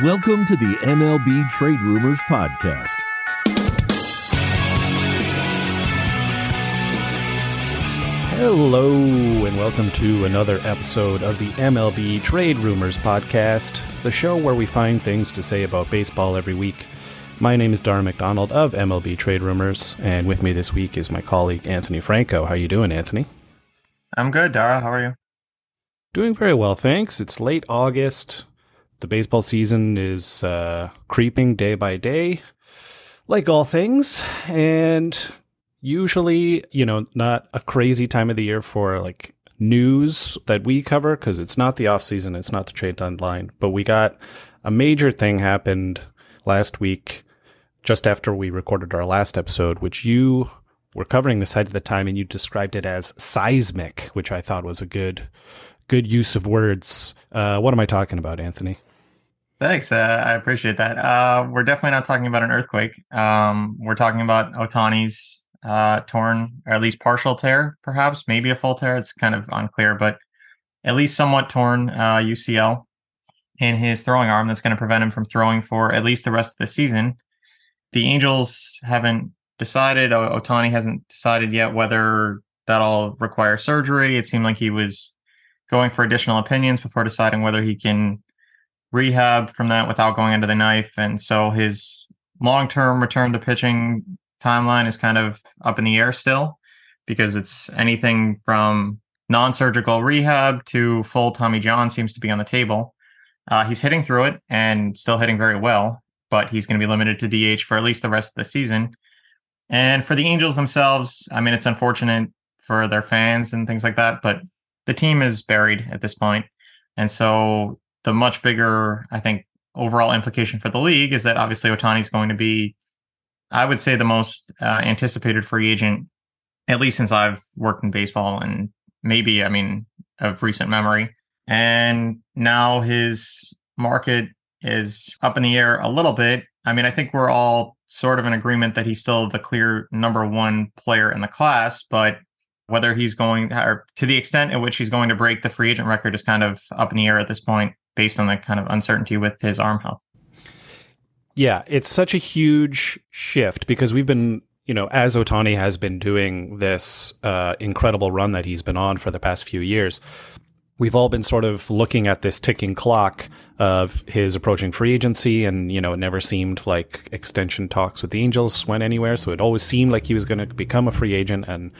Welcome to the MLB Trade Rumors Podcast. Hello, and welcome to another episode of the MLB Trade Rumors Podcast, the show where we find things to say about baseball every week. My name is Darragh McDonald of MLB Trade Rumors, and with me this week is my colleague Anthony Franco. How you doing, Anthony? I'm good, Darragh. How are you? Doing very well, thanks. It's late August. The baseball season is uh, creeping day by day, like all things, and usually, you know, not a crazy time of the year for like news that we cover because it's not the off season, it's not the trade deadline. But we got a major thing happened last week, just after we recorded our last episode, which you were covering the site at the time, and you described it as seismic, which I thought was a good, good use of words. Uh, what am I talking about, Anthony? Thanks. Uh, I appreciate that. Uh, we're definitely not talking about an earthquake. Um, we're talking about Ohtani's uh, torn, or at least partial tear, perhaps, maybe a full tear. It's kind of unclear, but at least somewhat torn UCL uh, in his throwing arm that's going to prevent him from throwing for at least the rest of the season. The Angels haven't decided, Ohtani hasn't decided yet whether that'll require surgery. It seemed like he was going for additional opinions before deciding whether he can rehab from that without going under the knife. And so his long term return to pitching timeline is kind of up in the air still because it's anything from non surgical rehab to full Tommy John seems to be on the table. Uh, he's hitting through it and still hitting very well, but he's going to be limited to DH for at least the rest of the season. And for the Angels themselves, I mean, it's unfortunate for their fans and things like that, but the team is buried at this point. And so the much bigger, I think, overall implication for the league is that obviously Ohtani is going to be, I would say, the most uh, anticipated free agent, at least since I've worked in baseball and maybe, I mean, of recent memory. And now his market is up in the air a little bit. I mean, I think we're all sort of in agreement that he's still the clear number one player in the class, but whether he's going or to the extent at which he's going to break the free agent record is kind of up in the air at this point based on the kind of uncertainty with his arm health. Yeah, it's such a huge shift because we've been, you know, as Ohtani has been doing this uh, incredible run that he's been on for the past few years, we've all been sort of looking at this ticking clock of his approaching free agency and you know it never seemed like extension talks with the angels went anywhere. So it always seemed like he was going to become a free agent. And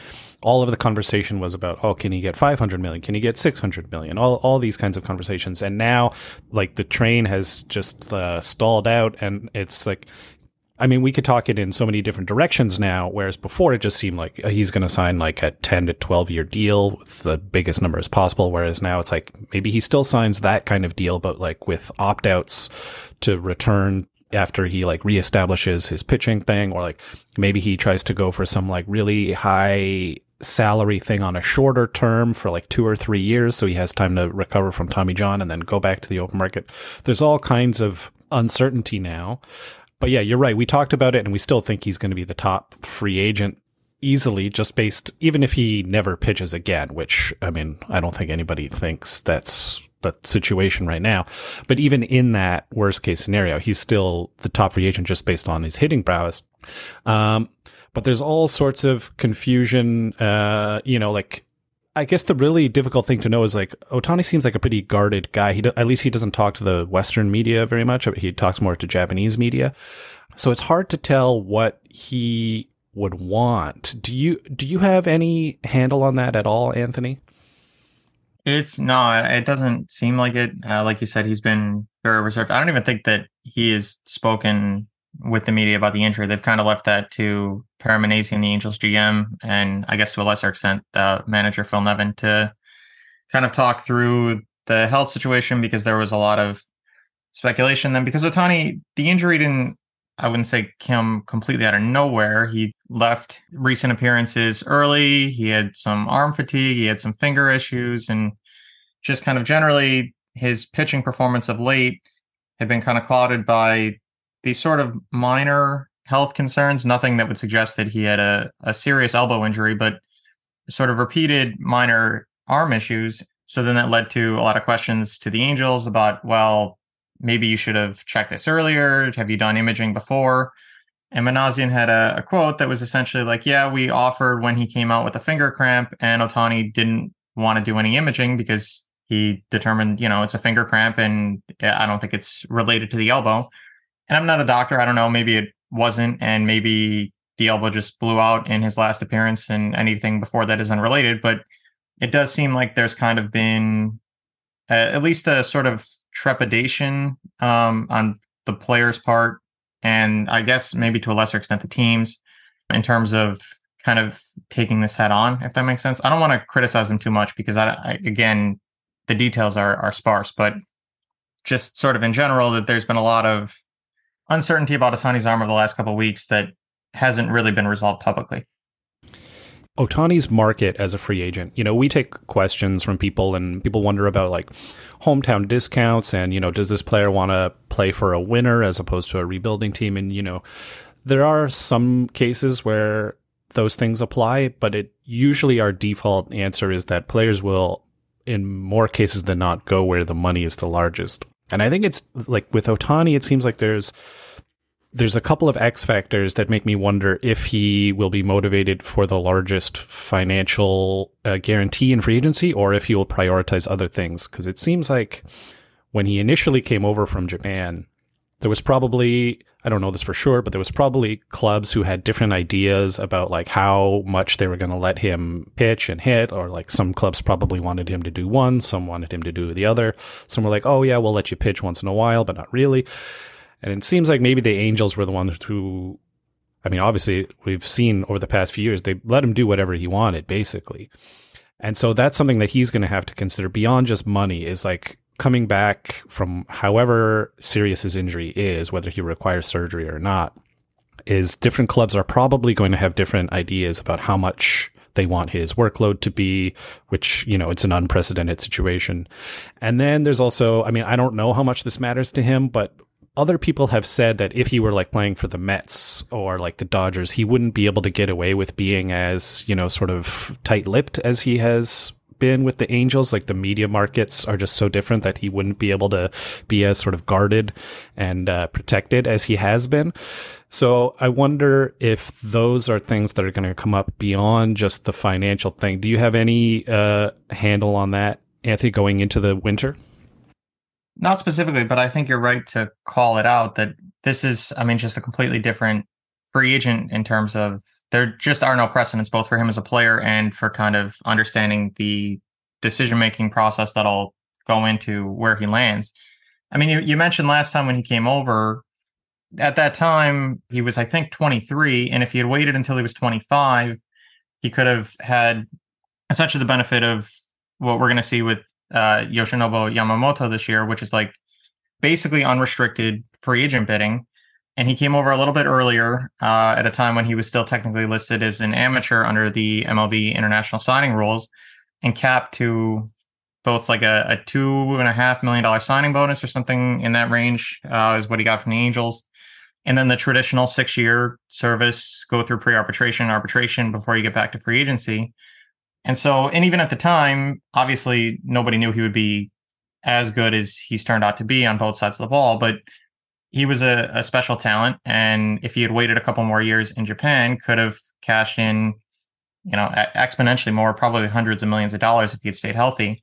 all of the conversation was about oh can he get 500 million? Can he get 600 million? All, all these kinds of conversations. And now like the train has just uh, stalled out and it's like I mean, we could talk it in so many different directions now, whereas before it just seemed like uh, he's going to sign like a 10 to 12 year deal with the biggest number as possible. Whereas now it's like maybe he still signs that kind of deal, but like with opt outs to return after he like reestablishes his pitching thing, or like maybe he tries to go for some like really high salary thing on a shorter term for like two or three years. So he has time to recover from Tommy John and then go back to the open market. There's all kinds of uncertainty now. But yeah, you're right. We talked about it and we still think he's going to be the top free agent easily just based even if he never pitches again, which I mean, I don't think anybody thinks that's the situation right now. But even in that worst case scenario, he's still the top free agent just based on his hitting prowess. Um, but there's all sorts of confusion. Uh, you know, like I guess the really difficult thing to know is like Ohtani seems like a pretty guarded guy. He do, at least he doesn't talk to the Western media very much. He talks more to Japanese media, so it's hard to tell what he would want. Do you do you have any handle on that at all, Anthony? It's no, it doesn't seem like it. Uh, like you said, he's been very reserved. I don't even think that he has spoken with the media about the injury. They've kind of left that to Perry Minasian, the Angels GM, and I guess to a lesser extent, the manager Phil Nevin to kind of talk through the health situation because there was a lot of speculation then because Ohtani, the injury didn't I wouldn't say come completely out of nowhere. He left recent appearances early. He had some arm fatigue. He had some finger issues, and just kind of generally his pitching performance of late had been kind of clouded by these sort of minor health concerns, nothing that would suggest that he had a, a serious elbow injury, but sort of repeated minor arm issues. So then that led to a lot of questions to the Angels about, well, maybe you should have checked this earlier. Have you done imaging before? And Minasian had a, a, quote that was essentially like, yeah, we offered when he came out with a finger cramp, and Ohtani didn't want to do any imaging because he determined, you know, it's a finger cramp and I don't think it's related to the elbow. And I'm not a doctor. I don't know. Maybe it wasn't. And maybe the elbow just blew out in his last appearance and anything before that is unrelated. But it does seem like there's kind of been uh, at least a sort of trepidation um, on the player's part and I guess maybe to a lesser extent the teams in terms of kind of taking this head on, if that makes sense. I don't want to criticize them too much because I, I again, the details are are sparse, but just sort of in general that there's been a lot of uncertainty about Ohtani's arm over the last couple weeks that hasn't really been resolved publicly. Ohtani's market as a free agent. You know, we take questions from people and people wonder about like hometown discounts and, you know, does this player want to play for a winner as opposed to a rebuilding team? And, you know, there are some cases where those things apply, but it usually our default answer is that players will, in more cases than not, go where the money is the largest. And I think it's like with Ohtani, it seems like there's there's a couple of X factors that make me wonder if he will be motivated for the largest financial uh, guarantee in free agency or if he will prioritize other things. Because it seems like when he initially came over from Japan, there was probably, I don't know this for sure, but there was probably clubs who had different ideas about like how much they were going to let him pitch and hit, or like some clubs probably wanted him to do one, some wanted him to do the other. Some were like, oh yeah, we'll let you pitch once in a while, but not really. And it seems like maybe the Angels were the ones who, I mean, obviously we've seen over the past few years, they let him do whatever he wanted, basically. And so that's something that he's going to have to consider beyond just money is like coming back from however serious his injury is, whether he requires surgery or not, is different clubs are probably going to have different ideas about how much they want his workload to be, which, you know, it's an unprecedented situation. And then there's also, I mean, I don't know how much this matters to him, but other people have said that if he were like playing for the Mets or like the Dodgers, he wouldn't be able to get away with being as, you know, sort of tight lipped as he has been with the Angels. Like the media markets are just so different that he wouldn't be able to be as sort of guarded and uh, protected as he has been. So I wonder if those are things that are going to come up beyond just the financial thing. Do you have any uh, handle on that, Anthony, going into the winter? Not specifically, but I think you're right to call it out that this is, I mean, just a completely different free agent in terms of there just are no precedents both for him as a player and for kind of understanding the decision making process that'll go into where he lands. I mean, you, you mentioned last time when he came over, at that time, he was, I think, 23. And if he had waited until he was 25, he could have had essentially the benefit of what we're going to see with uh, Yoshinobu Yamamoto this year, which is like basically unrestricted free agent bidding. And he came over a little bit earlier uh, at a time when he was still technically listed as an amateur under the MLB international signing rules and capped to both like a, a two and a half million dollar signing bonus or something in that range uh, is what he got from the Angels. And then the traditional six year service, go through pre arbitration, arbitration before you get back to free agency. And so, and even at the time, obviously nobody knew he would be as good as he's turned out to be on both sides of the ball, but he was a, a special talent. And if he had waited a couple more years in Japan, could have cashed in, you know, exponentially more, probably hundreds of millions of dollars if he had stayed healthy.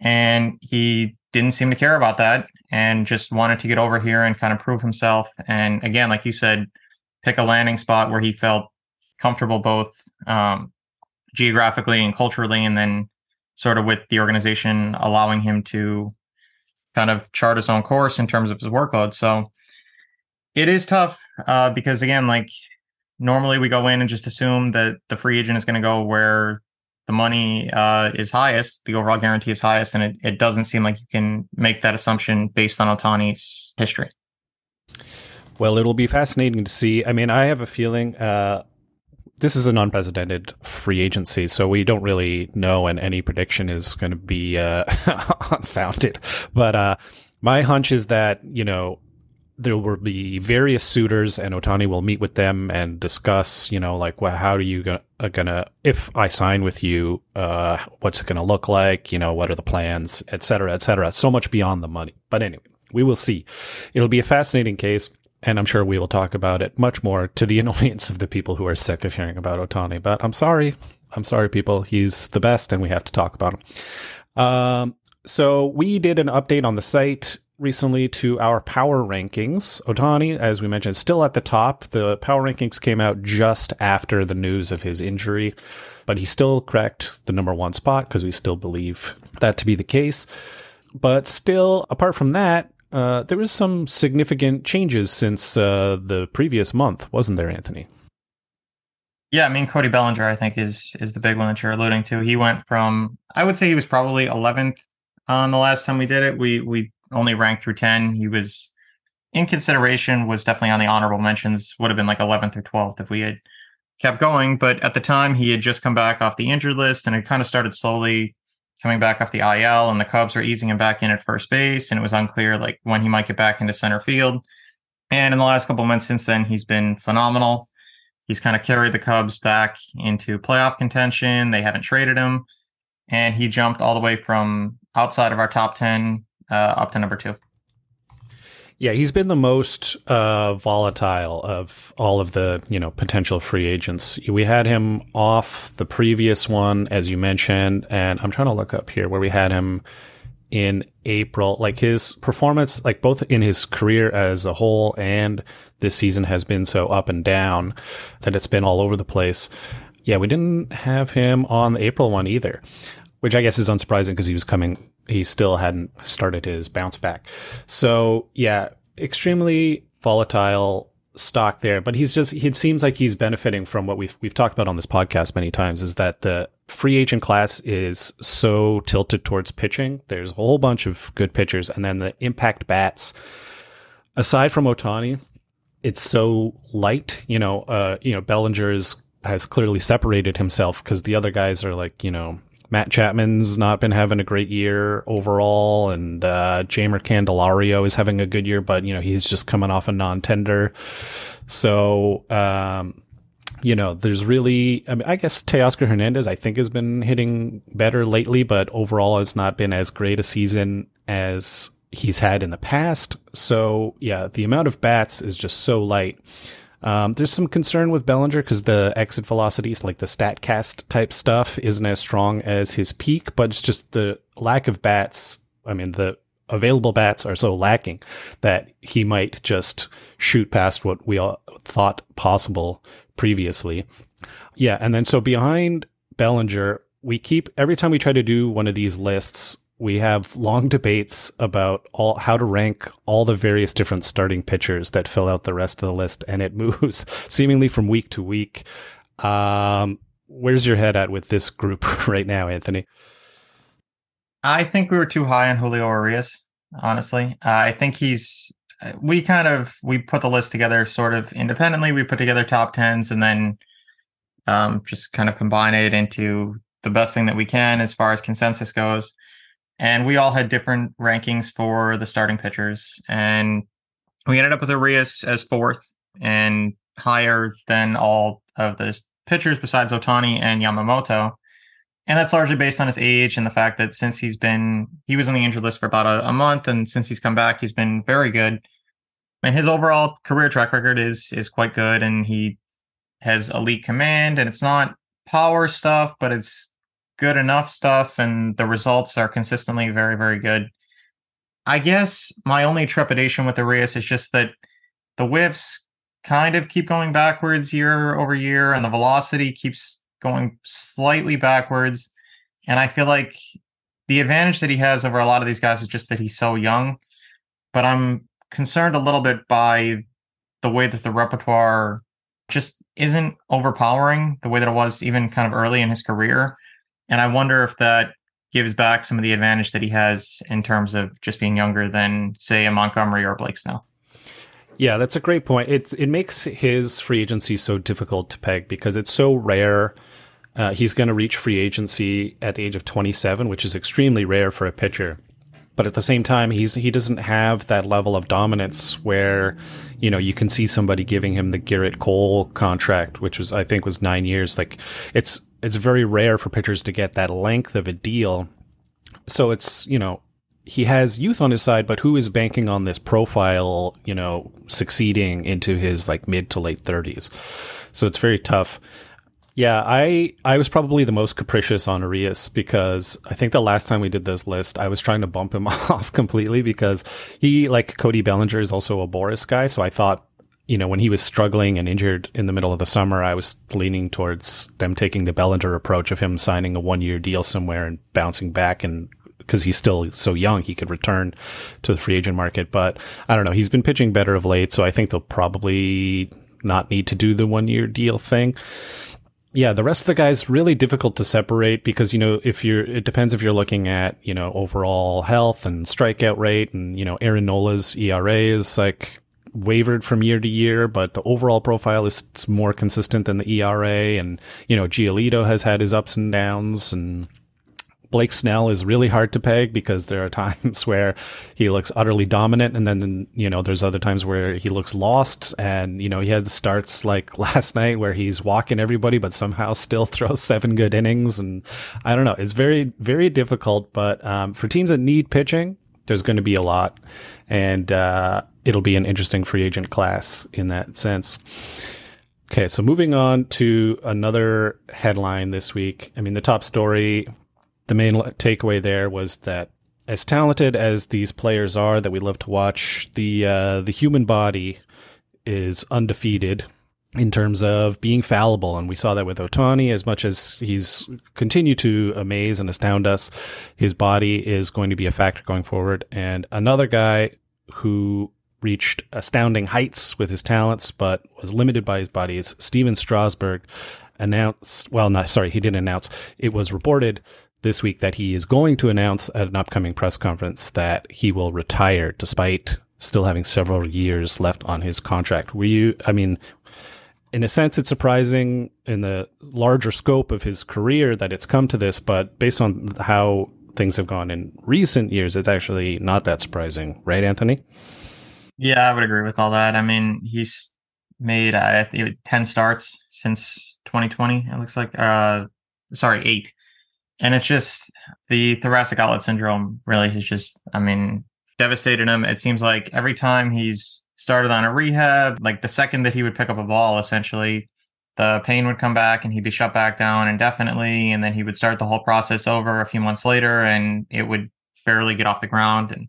And he didn't seem to care about that and just wanted to get over here and kind of prove himself. And again, like you said, pick a landing spot where he felt comfortable both um, geographically and culturally, and then sort of with the organization allowing him to kind of chart his own course in terms of his workload. So it is tough uh, because again, like normally we go in and just assume that the free agent is going to go where the money uh, is highest, the overall guarantee is highest, and it, it doesn't seem like you can make that assumption based on Ohtani's history. Well, it'll be fascinating to see. I mean, I have a feeling uh, this is an unprecedented free agency, so we don't really know, and any prediction is going to be uh, unfounded. But uh, my hunch is that you know there will be various suitors, and Ohtani will meet with them and discuss, you know, like, well, how are you gonna, uh, gonna if I sign with you, uh, what's it gonna look like? You know, what are the plans, et cetera, et cetera. So much beyond the money. But anyway, we will see. It'll be a fascinating case. And I'm sure we will talk about it much more to the annoyance of the people who are sick of hearing about Ohtani. But I'm sorry. I'm sorry, people. He's the best, and we have to talk about him. Um, so we did an update on the site recently to our power rankings. Ohtani, as we mentioned, is still at the top. The power rankings came out just after the news of his injury, but he still cracked the number one spot because we still believe that to be the case. But still, apart from that, uh, there was some significant changes since uh, the previous month, wasn't there, Anthony? Yeah, I mean Cody Bellinger, I think is is the big one that you're alluding to. He went from I would say he was probably 11th on the last time we did it. We we only ranked through 10. He was in consideration, was definitely on the honorable mentions. Would have been like 11th or 12th if we had kept going. But at the time, he had just come back off the injured list and it kind of started slowly coming back off the IL, and the Cubs were easing him back in at first base, and it was unclear like when he might get back into center field. And in the last couple months since then, he's been phenomenal. He's kind of carried the Cubs back into playoff contention. They haven't traded him, and he jumped all the way from outside of our top ten uh, up to number two. Yeah, he's been the most uh, volatile of all of the you know potential free agents. We had him off the previous one, as you mentioned, and I'm trying to look up here where we had him in April. Like his performance, like both in his career as a whole and this season, has been so up and down that it's been all over the place. Yeah, we didn't have him on the April one either, which I guess is unsurprising because he was coming he still hadn't started his bounce back. So yeah, extremely volatile stock there, but he's just it seems like he's benefiting from what we've we've talked about on this podcast many times is that the free agent class is so tilted towards pitching. There's a whole bunch of good pitchers and then the impact bats aside from Ohtani, it's so light, you know, uh you know Bellinger has clearly separated himself because the other guys are like, you know, Matt Chapman's not been having a great year overall, and uh, Jeimer Candelario is having a good year, but you know he's just coming off a non-tender. So um, you know, there's really, I, mean, I guess Teoscar Hernandez, I think, has been hitting better lately, but overall, it's not been as great a season as he's had in the past. So, yeah, the amount of bats is just so light. Um, there's some concern with Bellinger because the exit velocities, like the StatCast type stuff, isn't as strong as his peak, but it's just the lack of bats. I mean, the available bats are so lacking that he might just shoot past what we all thought possible previously. Yeah, and then so behind Bellinger, we keep every time we try to do one of these lists, we have long debates about all how to rank all the various different starting pitchers that fill out the rest of the list, and it moves seemingly from week to week. Um, where's your head at with this group right now, Anthony? I think we were too high on Julio Urias. Honestly, uh, I think he's. We kind of we put the list together sort of independently. We put together top tens and then um, just kind of combine it into the best thing that we can as far as consensus goes and we all had different rankings for the starting pitchers and we ended up with Urias as fourth and higher than all of the pitchers besides Ohtani and Yamamoto. And that's largely based on his age and the fact that since he's been, he was on the injured list for about a, a month, and since he's come back, he's been very good. And his overall career track record is is quite good, and he has elite command, and it's not power stuff, but it's good enough stuff and the results are consistently very, very good. I guess my only trepidation with Urias is just that the whiffs kind of keep going backwards year over year and the velocity keeps going slightly backwards. And I feel like the advantage that he has over a lot of these guys is just that he's so young. But I'm concerned a little bit by the way that the repertoire just isn't overpowering the way that it was even kind of early in his career. And I wonder if that gives back some of the advantage that he has in terms of just being younger than, say, a Montgomery or Blake Snell. Yeah, that's a great point. It it makes his free agency so difficult to peg because it's so rare. Uh, he's going to reach free agency at the age of 27, which is extremely rare for a pitcher. But at the same time, he's he doesn't have that level of dominance where, you know, you can see somebody giving him the Gerrit Cole contract, which was I think was nine years. Like it's it's very rare for pitchers to get that length of a deal. So it's, you know, he has youth on his side, but who is banking on this profile, you know, succeeding into his like mid to late 30s? So it's very tough. Yeah, I I was probably the most capricious on Urias because I think the last time we did this list, I was trying to bump him off completely because he, like Cody Bellinger, is also a Boris guy. So I thought, you know, when he was struggling and injured in the middle of the summer, I was leaning towards them taking the Bellinger approach of him signing a one year deal somewhere and bouncing back and because he's still so young, he could return to the free agent market. But I don't know. He's been pitching better of late, so I think they'll probably not need to do the one year deal thing yeah, the rest of the guys really difficult to separate because you know if you're it depends if you're looking at you know overall health and strikeout rate and you know Aaron Nola's ERA is like wavered from year to year, but the overall profile is more consistent than the ERA and you know Giolito has had his ups and downs and Blake Snell is really hard to peg because there are times where he looks utterly dominant, and then you know there's other times where he looks lost. And you know he had starts like last night where he's walking everybody, but somehow still throws seven good innings. And I don't know, it's very very difficult. But um, for teams that need pitching, there's going to be a lot, and uh, it'll be an interesting free agent class in that sense. Okay, so moving on to another headline this week. I mean, the top story the main takeaway there was that as talented as these players are that we love to watch, the uh, the human body is undefeated in terms of being fallible, and we saw that with Ohtani. As much as he's continued to amaze and astound us, his body is going to be a factor going forward. And another guy who reached astounding heights with his talents, but was limited by his body is Stephen Strasburg. Announced, well, not sorry, he didn't announce. It was reported this week that he is going to announce at an upcoming press conference that he will retire despite still having several years left on his contract. Were you, I mean, in a sense, it's surprising in the larger scope of his career that it's come to this, but based on how things have gone in recent years, it's actually not that surprising, right, Anthony? Yeah, I would agree with all that. I mean, he's made 10 starts since 2020, it looks like. Uh, sorry, eight and it's just the thoracic outlet syndrome really has just, I mean, devastated him. It seems like every time he's started on a rehab, like the second that he would pick up a ball, essentially, the pain would come back and he'd be shut back down indefinitely. And then he would start the whole process over a few months later and it would barely get off the ground. And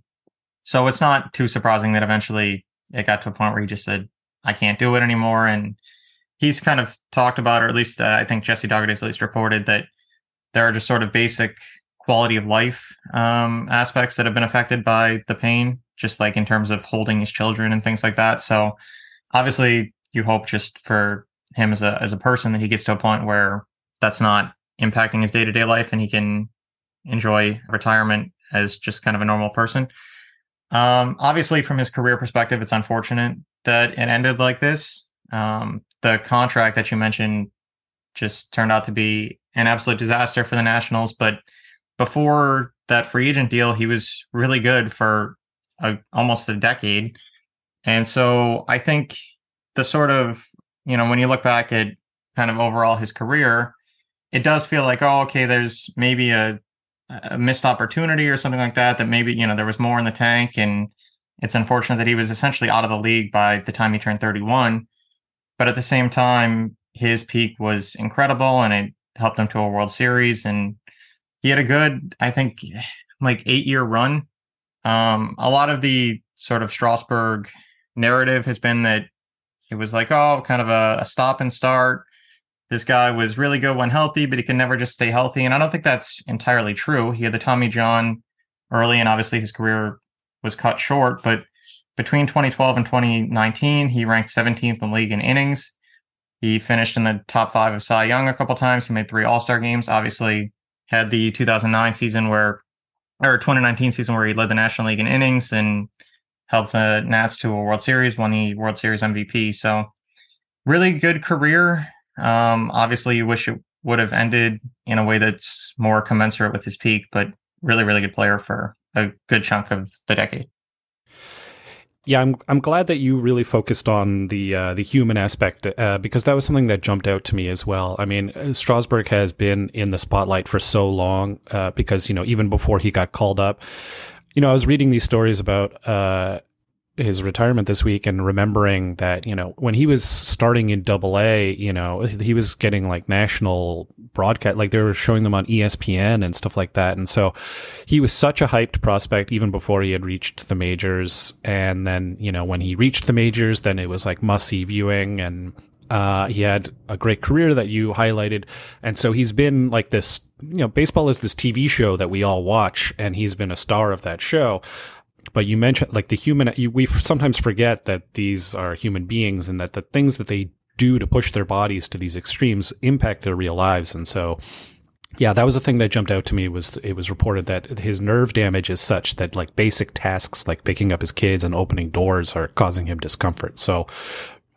so it's not too surprising that eventually it got to a point where he just said, I can't do it anymore. And he's kind of talked about, or at least uh, I think Jesse Dougherty at least reported that there are just sort of basic quality of life um, aspects that have been affected by the pain, just like in terms of holding his children and things like that. So obviously, you hope just for him as a as a person that he gets to a point where that's not impacting his day to day life and he can enjoy retirement as just kind of a normal person. Um, obviously, from his career perspective, it's unfortunate that it ended like this. Um, the contract that you mentioned just turned out to be an absolute disaster for the Nationals. But before that free agent deal, he was really good for a, almost a decade. And so I think the sort of, you know, when you look back at kind of overall his career, it does feel like, oh, okay, there's maybe a, a missed opportunity or something like that, that maybe, you know, there was more in the tank. And it's unfortunate that he was essentially out of the league by the time he turned 31. But at the same time, his peak was incredible and it helped him to a World Series. And he had a good, I think, like eight year run. Um, a lot of the sort of Strasburg narrative has been that it was like, oh, kind of a, a stop and start. This guy was really good when healthy, but he can never just stay healthy. And I don't think that's entirely true. He had the Tommy John early, and obviously his career was cut short. But between 2012 and 2019, he ranked 17th in league in innings. He finished in the top five of Cy Young a couple times. He made three All Star games. Obviously, had the 2009 season where, or 2019 season where he led the National League in innings and helped the Nats to a World Series, won the World Series MVP. So, really good career. Um, obviously, you wish it would have ended in a way that's more commensurate with his peak, but really, really good player for a good chunk of the decade. Yeah, I'm I'm glad that you really focused on the uh, the human aspect uh, because that was something that jumped out to me as well. I mean, uh, Strasburg has been in the spotlight for so long uh, because you know even before he got called up, You know, I was reading these stories about uh, his retirement this week and remembering that you know when he was starting in double a you know he was getting like national broadcast like they were showing them on espn and stuff like that. And so he was such a hyped prospect even before he had reached the majors. And then you know when he reached the majors then it was like must see viewing. And uh, he had a great career that you highlighted. And so he's been like this you know baseball is this tv show that we all watch and he's been a star of that show but you mentioned like the human we sometimes forget that these are human beings and that the things that they do to push their bodies to these extremes impact their real lives. And so yeah that was the thing that jumped out to me was it was reported that his nerve damage is such that like basic tasks like picking up his kids and opening doors are causing him discomfort. So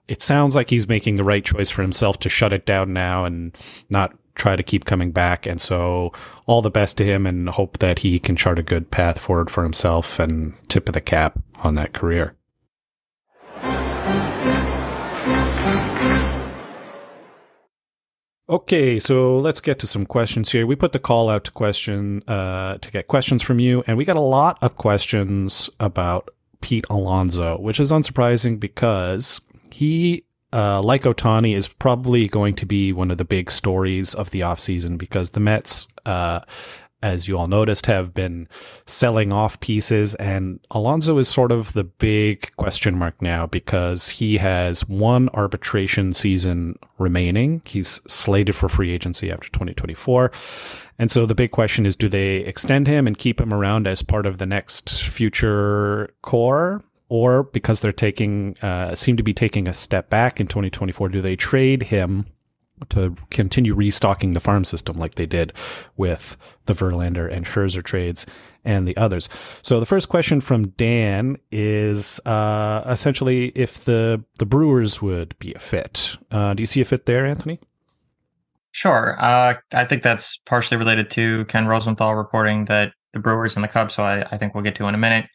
it sounds like he's making the right choice for himself to shut it down now and not try to keep coming back. And so all the best to him and hope that he can chart a good path forward for himself and tip of the cap on that career. Okay, so let's get to some questions here. We put the call out to question uh, to get questions from you, and we got a lot of questions about Pete Alonso, which is unsurprising because he uh, like Ohtani, is probably going to be one of the big stories of the offseason because the Mets, uh, as you all noticed, have been selling off pieces. And Alonso is sort of the big question mark now because he has one arbitration season remaining. He's slated for free agency after 2024. And so the big question is do they extend him and keep him around as part of the next future core? Or because they're taking uh, seem to be taking a step back in 2024, do they trade him to continue restocking the farm system like they did with the Verlander and Scherzer trades and the others? So the first question from Dan is uh, essentially if the the Brewers would be a fit. Uh, do you see a fit there, Anthony? Sure. Uh, I think that's partially related to Ken Rosenthal reporting that the Brewers and the Cubs, so I, I think we'll get to in a minute,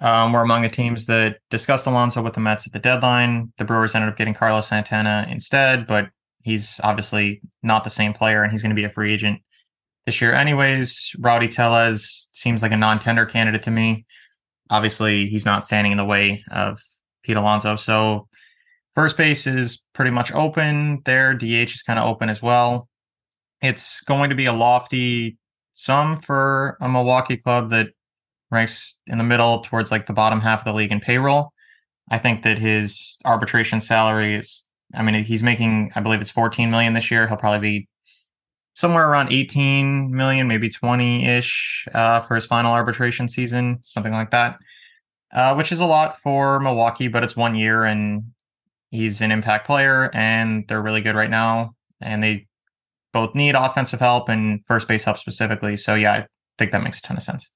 um, were among the teams that discussed Alonso with the Mets at the deadline. The Brewers ended up getting Carlos Santana instead, but he's obviously not the same player, and he's going to be a free agent this year, anyways. Rowdy Tellez seems like a non-tender candidate to me. Obviously, he's not standing in the way of Pete Alonso, so first base is pretty much open. There, DH is kind of open as well. It's going to be a lofty sum for a Milwaukee club that ranks in the middle towards like the bottom half of the league in payroll. I think that his arbitration salary is I mean he's making I believe it's 14 million this year. He'll probably be somewhere around 18 million, maybe 20-ish uh, for his final arbitration season, something like that. Uh, which is a lot for Milwaukee, but it's one year and he's an impact player and they're really good right now and they both need offensive help and first base help specifically. So yeah, I think that makes a ton of sense.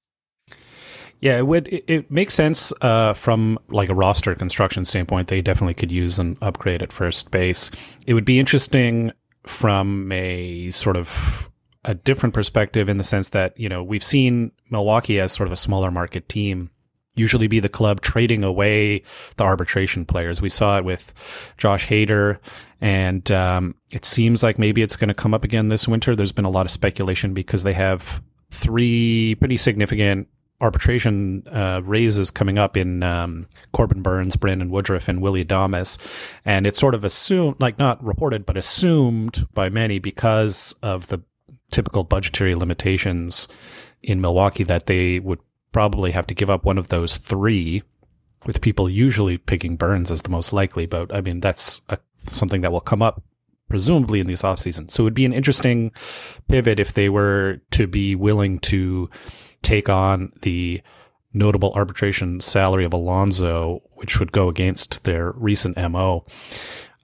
Yeah, it would. It, it makes sense uh, from like a roster construction standpoint. They definitely could use an upgrade at first base. It would be interesting from a sort of a different perspective in the sense that you know we've seen Milwaukee as sort of a smaller market team usually be the club trading away the arbitration players. We saw it with Josh Hader, and um, it seems like maybe it's going to come up again this winter. There's been a lot of speculation because they have three pretty significant arbitration uh, raises coming up in um, Corbin Burnes, Brandon Woodruff, and Willie Adames, and it's sort of assumed, like not reported, but assumed by many because of the typical budgetary limitations in Milwaukee that they would probably have to give up one of those three. With people usually picking Burnes as the most likely, but I mean that's a, something that will come up presumably in this offseason. So it would be an interesting pivot if they were to be willing to take on the notable arbitration salary of Alonso, which would go against their recent MO.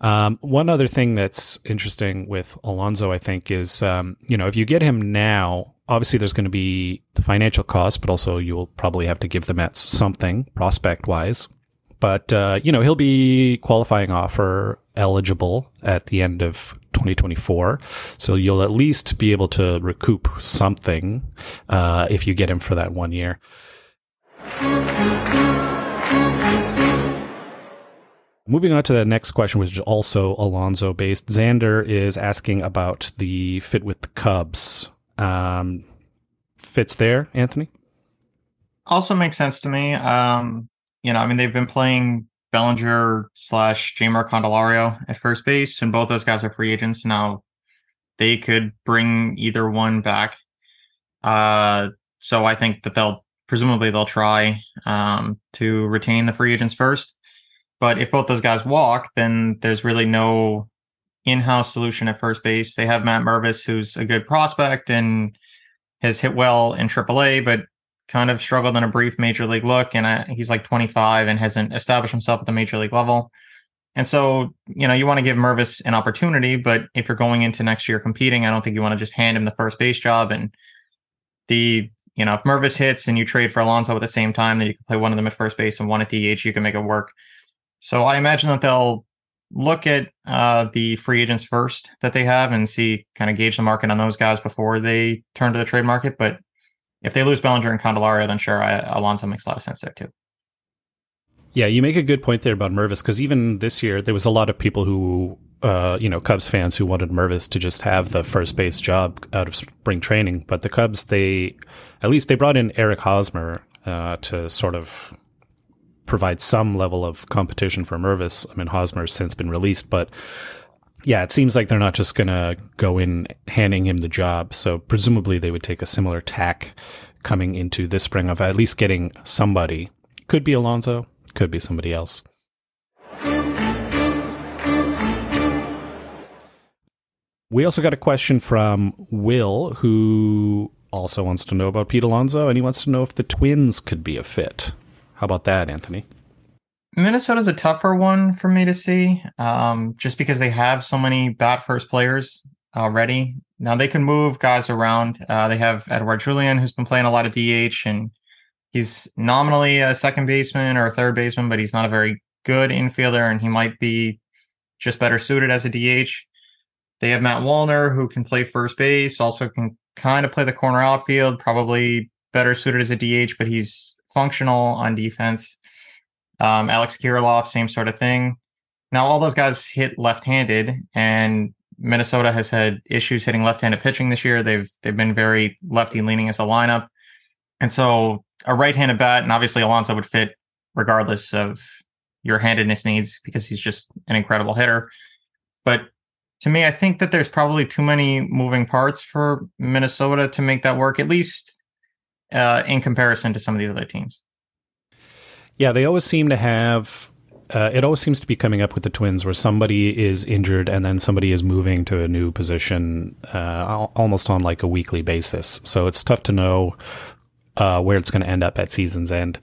Um, one other thing that's interesting with Alonso, I think, is um, you know if you get him now, obviously there's going to be the financial cost, but also you'll probably have to give the Mets something prospect wise. But uh, you know he'll be qualifying offer eligible at the end of 2024. So you'll at least be able to recoup something uh, if you get him for that one year. Moving on to the next question, which is also Alonso based. Xander is asking about the fit with the Cubs. Um, fits there, Anthony? also makes sense to me. Um, you know, I mean, they've been playing Bellinger slash Jeimer Candelario at first base, and both those guys are free agents now. They could bring either one back. Uh, so I think that they'll presumably they'll try um, to retain the free agents first. But if both those guys walk, then there's really no in-house solution at first base. They have Matt Mervis, who's a good prospect and has hit well in AAA, but kind of struggled in a brief major league look. And I, he's like 25 and hasn't established himself at the major league level. And so, you know, you want to give Mervis an opportunity, but if you're going into next year competing, I don't think you want to just hand him the first base job. And the, you know, if Mervis hits and you trade for Alonso at the same time, then you can play one of them at first base and one at DH, you can make it work. So I imagine that they'll look at uh, the free agents first that they have and see kind of gauge the market on those guys before they turn to the trade market. But if they lose Bellinger and Candelario, then sure, I, Alonso makes a lot of sense there too. Yeah, you make a good point there about Mervis because even this year there was a lot of people who, uh, you know, Cubs fans who wanted Mervis to just have the first base job out of spring training. But the Cubs, they at least they brought in Eric Hosmer uh, to sort of provide some level of competition for Mervis. I mean, Hosmer's since been released, but yeah, it seems like they're not just going to go in handing him the job. So presumably they would take a similar tack coming into this spring of at least getting somebody. Could be Alonso, could be somebody else. We also got a question from Will, who also wants to know about Pete Alonso, and he wants to know if the Twins could be a fit. How about that, Anthony? Minnesota's a tougher one for me to see, um, just because they have so many bat first players already. Now they can move guys around. Uh, they have Edouard Julien, who's been playing a lot of DH, and he's nominally a second baseman or a third baseman, but he's not a very good infielder, and he might be just better suited as a DH. They have Matt Wallner, who can play first base, also can kind of play the corner outfield, probably better suited as a DH, but he's functional on defense. Um, Alex Kirilloff, same sort of thing. Now, all those guys hit left-handed, and Minnesota has had issues hitting left-handed pitching this year. They've they've been very lefty-leaning as a lineup, and so a right-handed bat, and obviously Alonso would fit regardless of your handedness needs because he's just an incredible hitter. But to me, I think that there's probably too many moving parts for Minnesota to make that work. At least uh, in comparison to some of these other teams. Yeah, they always seem to have. Uh, it always seems to be coming up with the Twins where somebody is injured and then somebody is moving to a new position uh, almost on like a weekly basis. So it's tough to know uh, where it's going to end up at season's end.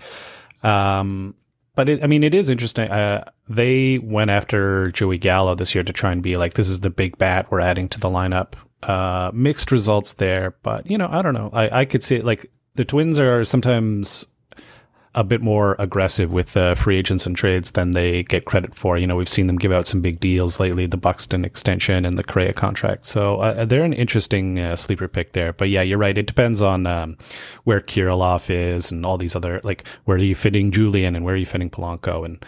Um, but it, I mean, it is interesting. Uh, they went after Joey Gallo this year to try and be like, this is the big bat we're adding to the lineup. Uh, mixed results there, but you know, I don't know. I, I could see it like the Twins are sometimes a bit more aggressive with uh, free agents and trades than they get credit for. You know, we've seen them give out some big deals lately, the Buxton extension and the Correa contract. So uh, they're an interesting uh, sleeper pick there. But yeah, you're right. It depends on um, where Kirilloff is and all these other, like, where are you fitting Julien and where are you fitting Polanco and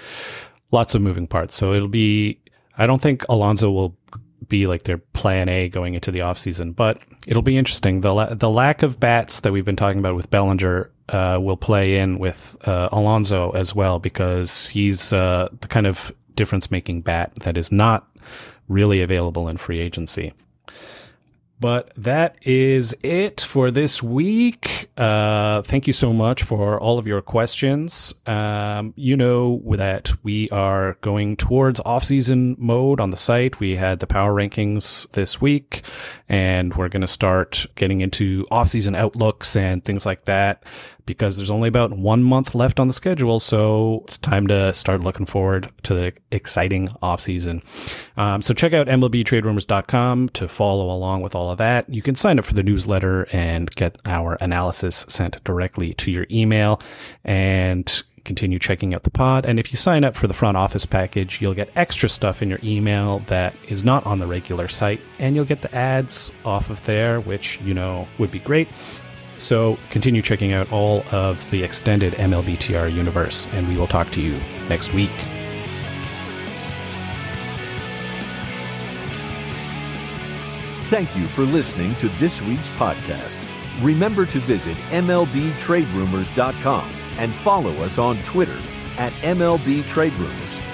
lots of moving parts. So it'll be, I don't think Alonso will be like their plan A going into the offseason. But it'll be interesting. The, la- the lack of bats that we've been talking about with Bellinger uh, will play in with uh, Alonso as well because he's uh, the kind of difference making bat that is not really available in free agency. But that is it for this week. Uh, thank you so much for all of your questions. Um, you know that we are going towards off-season mode on the site. We had the power rankings this week, and we're going to start getting into off-season outlooks and things like that because there's only about one month left on the schedule. So it's time to start looking forward to the exciting offseason. Um, so check out MLBTradeRumors.com to follow along with all of that. You can sign up for the newsletter and get our analysis sent directly to your email and continue checking out the pod. And if you sign up for the front office package, you'll get extra stuff in your email that is not on the regular site, and you'll get the ads off of there, which, you know, would be great. So continue checking out all of the extended MLBTR universe, and we will talk to you next week. Thank you for listening to this week's podcast. Remember to visit MLBTradeRumors.com and follow us on Twitter at MLB Trade Rumors.